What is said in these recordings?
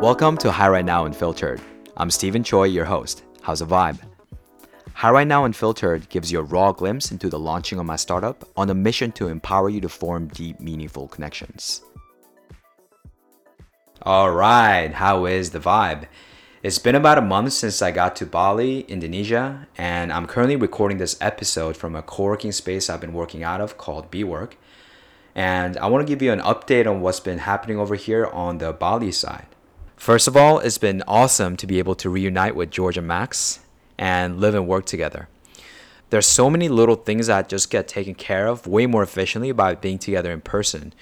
Welcome to Hi Right Now Unfiltered. I'm Stephen Choi, your host. How's the vibe? Hi Right Now Unfiltered gives you a raw glimpse into the launching of my startup on a mission to empower you to form deep, meaningful connections. All right, how is the vibe? It's been about a month since I got to Bali, Indonesia, and I'm currently recording this episode from a co working space I've been working out of called BeWork. And I want to give you an update on what's been happening over here on the Bali side. First of all, it's been awesome to be able to reunite with George and Max and live and work together. There's so many little things that just get taken care of way more efficiently by being together in person.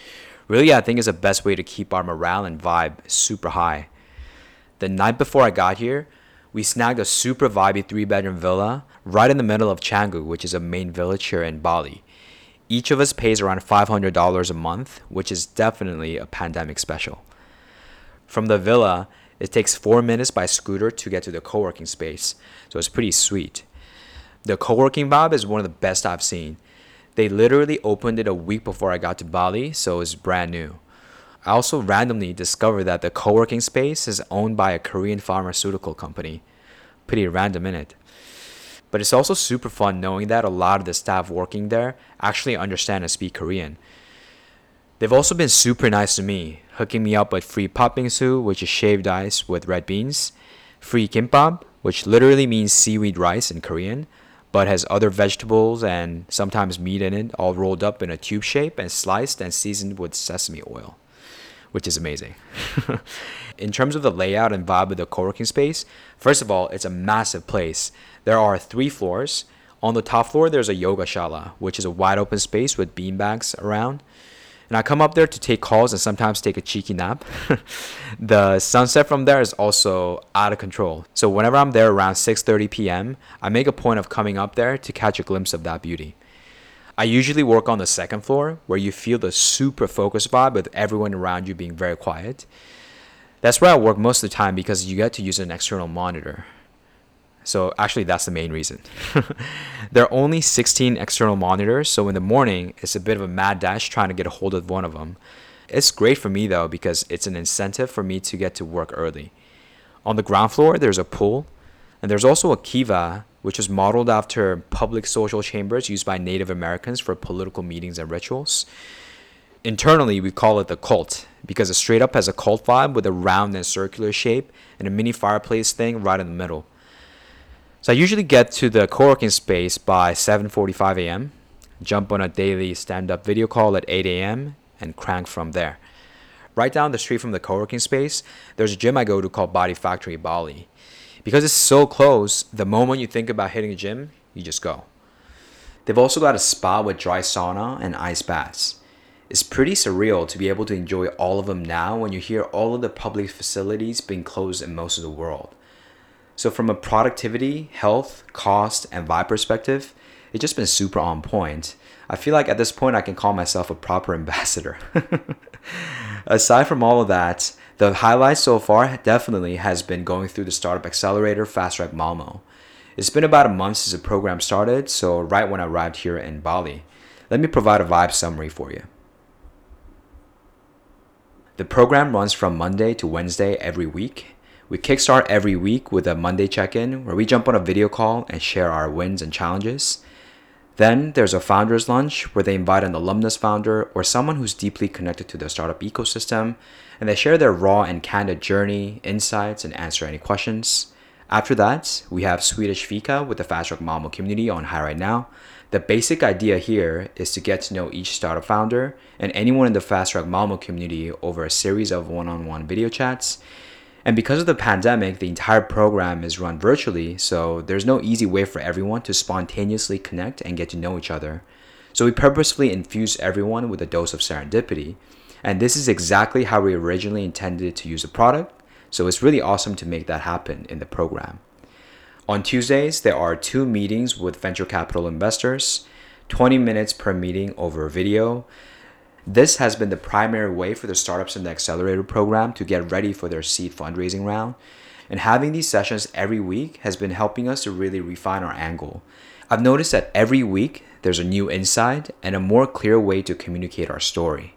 Really, I think is the best way to keep our morale and vibe super high. The night before I got here, we snagged a super vibey three bedroom villa right in the middle of Canggu, which is a main village here in Bali. Each of us pays around $500 a month, which is definitely a pandemic special. From the villa, it takes four minutes by scooter to get to the co working space, so it's pretty sweet. The co working vibe is one of the best I've seen. They literally opened it a week before I got to Bali, so it's brand new. I also randomly discovered that the co working space is owned by a Korean pharmaceutical company. Pretty random, in it. But it's also super fun knowing that a lot of the staff working there actually understand and speak Korean. They've also been super nice to me, hooking me up with free patbingsu, which is shaved ice with red beans, free kimbap, which literally means seaweed rice in Korean, but has other vegetables and sometimes meat in it, all rolled up in a tube shape and sliced and seasoned with sesame oil, which is amazing. in terms of the layout and vibe of the co-working space, first of all, it's a massive place. There are three floors. On the top floor, there's a yoga shala, which is a wide open space with beanbags around and I come up there to take calls and sometimes take a cheeky nap. the sunset from there is also out of control. So whenever I'm there around 6:30 p.m., I make a point of coming up there to catch a glimpse of that beauty. I usually work on the second floor where you feel the super focused vibe with everyone around you being very quiet. That's where I work most of the time because you get to use an external monitor. So actually, that's the main reason. there are only 16 external monitors, so in the morning, it's a bit of a mad dash trying to get a hold of one of them. It's great for me though because it's an incentive for me to get to work early. On the ground floor, there's a pool, and there's also a kiva, which is modeled after public social chambers used by Native Americans for political meetings and rituals. Internally, we call it the cult because it straight up has a cult vibe with a round and circular shape and a mini fireplace thing right in the middle. So I usually get to the co-working space by 7:45 a.m. Jump on a daily stand-up video call at 8 a.m. and crank from there. Right down the street from the co-working space, there's a gym I go to called Body Factory Bali. Because it's so close, the moment you think about hitting a gym, you just go. They've also got a spa with dry sauna and ice baths. It's pretty surreal to be able to enjoy all of them now when you hear all of the public facilities being closed in most of the world. So from a productivity, health, cost, and vibe perspective, it's just been super on point. I feel like at this point I can call myself a proper ambassador. Aside from all of that, the highlight so far definitely has been going through the Startup Accelerator Fast Track Malmo. It's been about a month since the program started, so right when I arrived here in Bali. Let me provide a vibe summary for you. The program runs from Monday to Wednesday every week we kickstart every week with a Monday check in where we jump on a video call and share our wins and challenges. Then there's a founder's lunch where they invite an alumnus founder or someone who's deeply connected to the startup ecosystem and they share their raw and candid journey, insights, and answer any questions. After that, we have Swedish Fika with the Fast Track Malmo community on Hi Right Now. The basic idea here is to get to know each startup founder and anyone in the Fast Track Malmo community over a series of one on one video chats and because of the pandemic, the entire program is run virtually, so there's no easy way for everyone to spontaneously connect and get to know each other. So we purposefully infuse everyone with a dose of serendipity. And this is exactly how we originally intended to use the product, so it's really awesome to make that happen in the program. On Tuesdays, there are two meetings with venture capital investors, 20 minutes per meeting over video. This has been the primary way for the startups in the accelerator program to get ready for their seed fundraising round. And having these sessions every week has been helping us to really refine our angle. I've noticed that every week there's a new insight and a more clear way to communicate our story.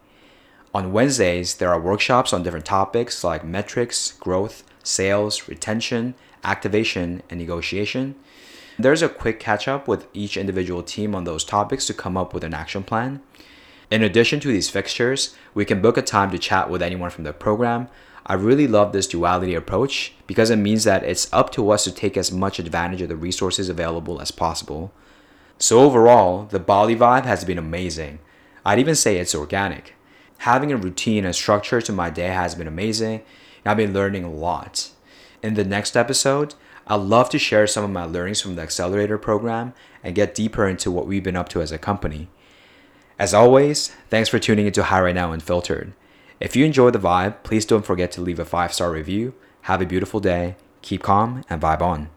On Wednesdays, there are workshops on different topics like metrics, growth, sales, retention, activation, and negotiation. There's a quick catch up with each individual team on those topics to come up with an action plan. In addition to these fixtures, we can book a time to chat with anyone from the program. I really love this duality approach because it means that it's up to us to take as much advantage of the resources available as possible. So, overall, the Bali vibe has been amazing. I'd even say it's organic. Having a routine and structure to my day has been amazing. I've been learning a lot. In the next episode, I'd love to share some of my learnings from the accelerator program and get deeper into what we've been up to as a company. As always, thanks for tuning into Hi Right Now Unfiltered. If you enjoy the vibe, please don't forget to leave a five star review. Have a beautiful day, keep calm, and vibe on.